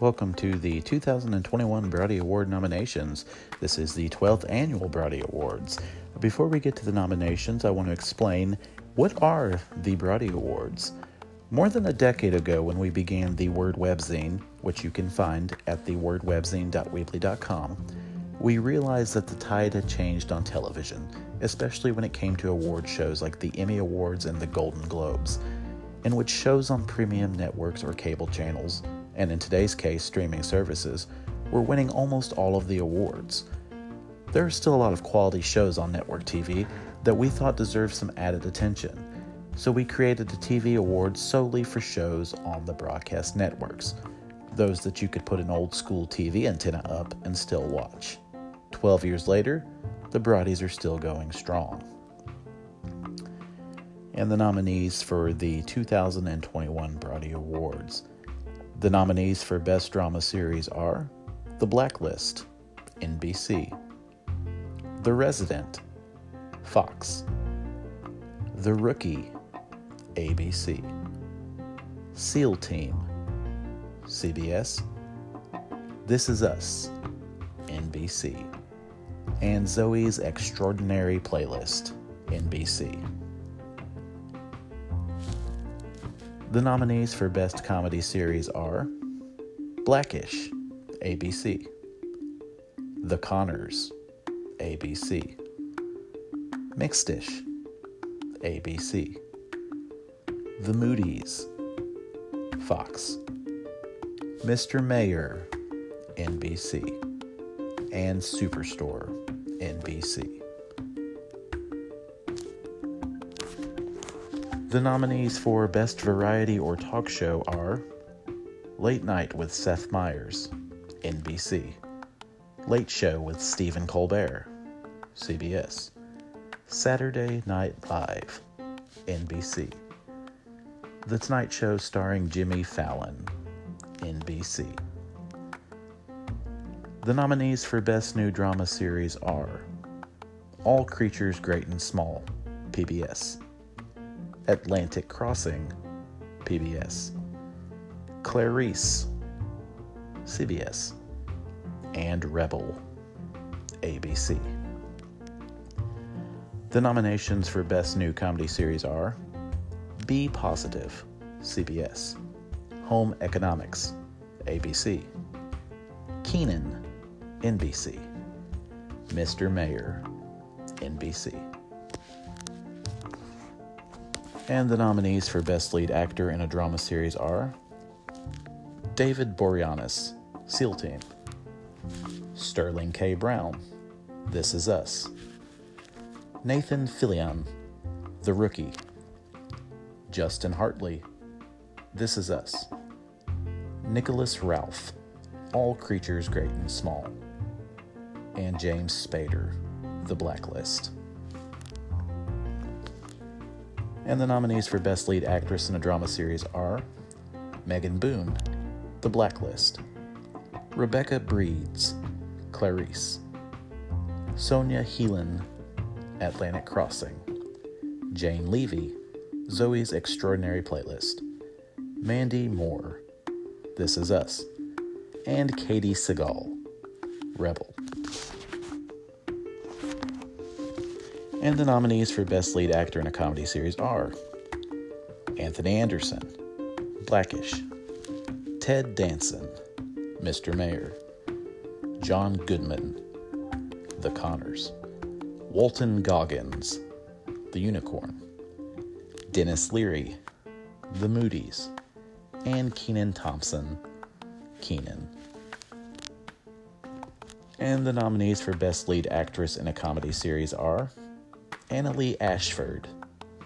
Welcome to the 2021 Broady Award nominations. This is the 12th annual Broady Awards. Before we get to the nominations, I want to explain what are the Broady Awards. More than a decade ago, when we began the Word Webzine, which you can find at thewordwebzine.weebly.com, we realized that the tide had changed on television, especially when it came to award shows like the Emmy Awards and the Golden Globes, in which shows on premium networks or cable channels and in today's case, streaming services, were winning almost all of the awards. There are still a lot of quality shows on network TV that we thought deserved some added attention, so we created the TV awards solely for shows on the broadcast networks, those that you could put an old school TV antenna up and still watch. Twelve years later, the Broadies are still going strong. And the nominees for the 2021 Broady Awards. The nominees for Best Drama Series are The Blacklist, NBC, The Resident, Fox, The Rookie, ABC, SEAL Team, CBS, This Is Us, NBC, and Zoey's Extraordinary Playlist, NBC. The nominees for Best Comedy Series are Blackish, ABC, The Conners, ABC, Mixedish, ABC, The Moodys, Fox, Mr. Mayor, NBC, and Superstore, NBC. The nominees for Best Variety or Talk Show are Late Night with Seth Meyers, NBC, Late Show with Stephen Colbert, CBS, Saturday Night Live, NBC, The Tonight Show starring Jimmy Fallon, NBC. The nominees for Best New Drama Series are All Creatures Great and Small, PBS. Atlantic Crossing, PBS, Clarice, CBS, and Rebel, ABC. The nominations for Best New Comedy Series are Be Positive, CBS, Home Economics, ABC, Kenan, NBC, Mr. Mayor, NBC. And the nominees for Best Lead Actor in a Drama Series are David Boreanaz, SEAL Team, Sterling K. Brown, This Is Us, Nathan Fillion, The Rookie, Justin Hartley, This Is Us, Nicholas Ralph, All Creatures Great and Small, and James Spader, The Blacklist. And the nominees for Best Lead Actress in a Drama Series are Megan Boone, The Blacklist, Rebecca Breeds, Clarice, Sofia Helin, Atlantic Crossing, Jane Levy, Zoey's Extraordinary Playlist, Mandy Moore, This Is Us, and Katey Sagal, Rebel. And the nominees for Best Lead Actor in a Comedy Series are Anthony Anderson, Blackish, Ted Danson, Mr. Mayor, John Goodman, The Conners, Walton Goggins, The Unicorn, Denis Leary, The Moodys, and Kenan Thompson, Kenan. And the nominees for Best Lead Actress in a Comedy Series are Annaleigh Ashford,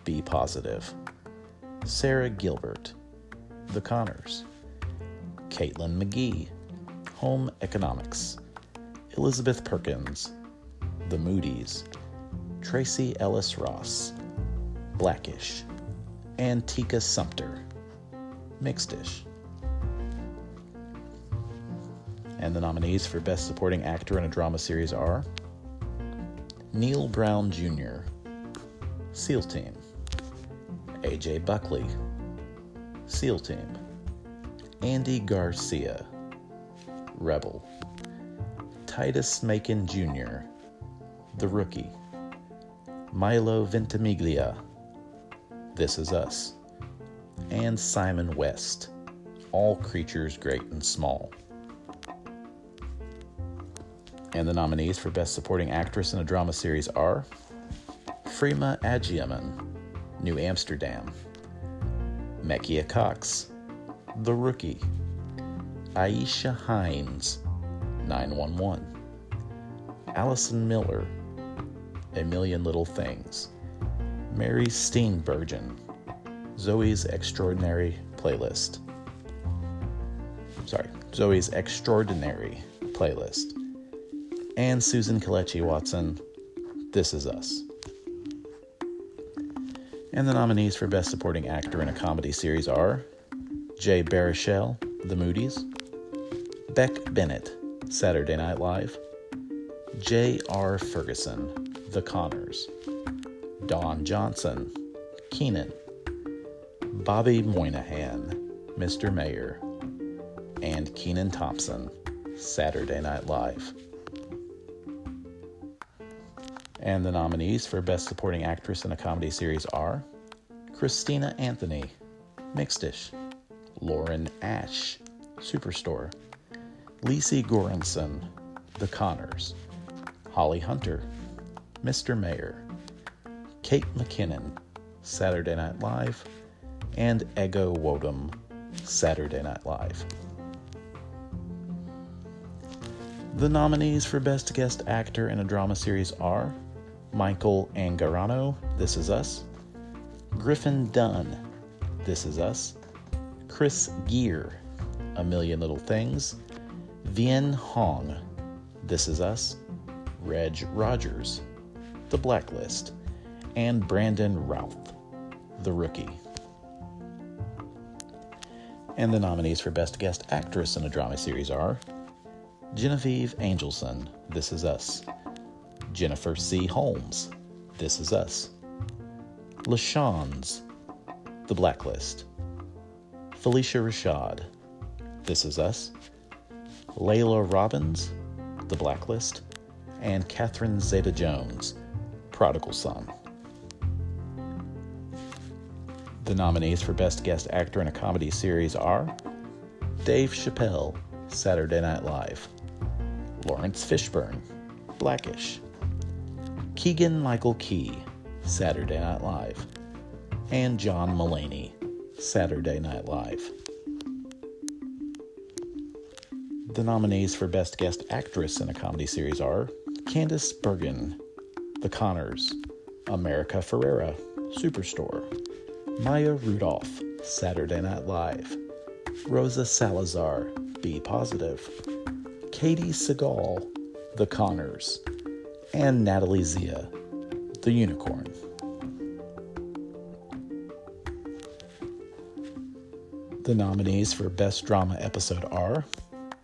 Be Positive, Sara Gilbert, The Conners. Caitlin McGee, Home Economics, Elizabeth Perkins, The Moodys, Tracee Ellis Ross, Blackish, and Sumpter, Mixedish. And the nominees for Best Supporting Actor in a Drama Series are Neil Brown Jr., SEAL Team. AJ Buckley, SEAL Team. Andy Garcia, Rebel. Titus Makin Jr., The Rookie. Milo Ventimiglia, This Is Us. And Simon West, All Creatures Great and Small. And the nominees for Best Supporting Actress in a Drama Series are Freema Agyeman, New Amsterdam, Mekia Cox, The Rookie, Aisha Hinds, 911, Allison Miller, A Million Little Things, Mary Steenburgen, Zoey's Extraordinary Playlist. Sorry, Zoey's Extraordinary Playlist. And Susan Kelechi Watson, This Is Us. And the nominees for Best Supporting Actor in a Comedy Series are Jay Baruchel, The Moody's, Beck Bennett, Saturday Night Live, J.R. Ferguson, The Conners, Don Johnson, Kenan, Bobby Moynihan, Mr. Mayor, and Kenan Thompson, Saturday Night Live. And the nominees for Best Supporting Actress in a Comedy Series are Christina Anthony, Mixed-ish, Lauren Ash, Superstore, Lecy Goranson, The Conners, Holly Hunter, Mr. Mayor, Kate McKinnon, Saturday Night Live, and Ego Nwodim, Saturday Night Live. The nominees for Best Guest Actor in a Drama Series are Michael Angarano, This Is Us, Griffin Dunne, This Is Us, Chris Geere, A Million Little Things, Vien Hong, This Is Us, Reg Rogers, The Blacklist, and Brandon Routh, The Rookie. And the nominees for Best Guest Actress in a Drama Series are Genevieve Angelson, This Is Us, Jennifer C. Holmes, This Is Us, LaShawns, The Blacklist, Phylicia Rashad, This Is Us, Laila Robins, The Blacklist, and Catherine Zeta Jones, Prodigal Son. The nominees for Best Guest Actor in a Comedy Series are Dave Chappelle, Saturday Night Live, Laurence Fishburne, Blackish, Keegan Michael Key, Saturday Night Live, and John Mulaney, Saturday Night Live. The nominees for Best Guest Actress in a Comedy Series are Candice Bergen, The Conners, America Ferrera, Superstore, Maya Rudolph, Saturday Night Live, Rosa Salazar, Be Positive, Katey Sagal, The Conners, and Natalie Zea, the unicorn. The nominees for Best Drama Episode are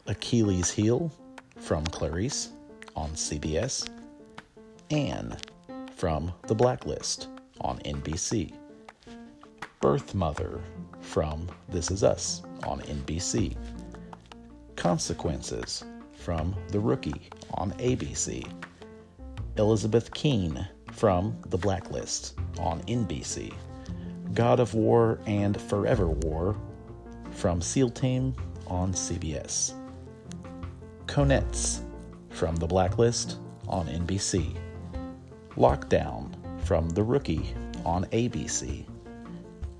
Achilles' Heel from Clarice on CBS, Anne from The Blacklist on NBC, Birth Mother from This Is Us on NBC, Consequences from The Rookie on ABC Elizabeth Keen from The Blacklist on NBC, God of War and Forever War from SEAL Team on CBS, Konets from The Blacklist on NBC, Lockdown from The Rookie on ABC,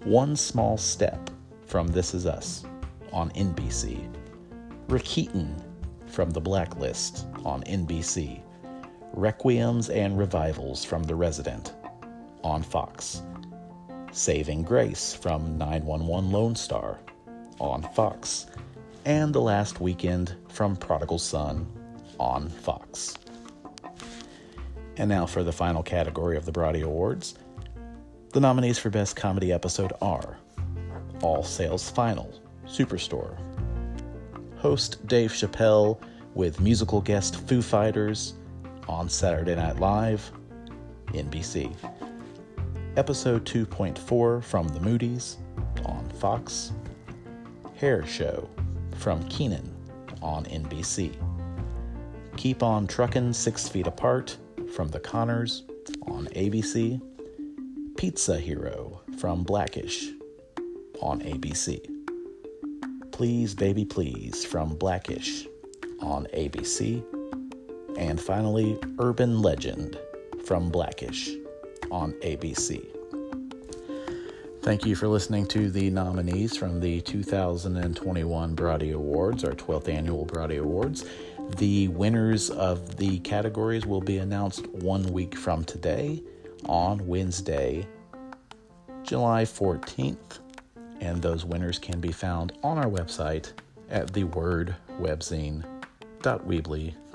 One Small Step from This Is Us on NBC, Rakitin from The Blacklist on NBC, Requiems and Revivals from The Resident on Fox. Saving Grace from 911 Lone Star on Fox. And The Last Weekend from Prodigal Son on Fox. And now for the final category of the Broady Awards. The nominees for Best Comedy Episode are All Sales Final, Superstore, host Dave Chappelle with musical guest Foo Fighters, on Saturday Night Live, NBC. Episode 2.4 from The Moody's on Fox. Hair Show from Kenan on NBC. Keep on Truckin' Six Feet Apart from The Conners on ABC. Pizza Hero from Blackish on ABC. Please Baby Please from Blackish on ABC. And finally, Urban Legend from Blackish on ABC. Thank you for listening to the nominees from the 2021 Broady Awards, our 12th annual Broady Awards. The winners of the categories will be announced one week from today on Wednesday, July 14th. And those winners can be found on our website at thewordwebzine.weebly.com.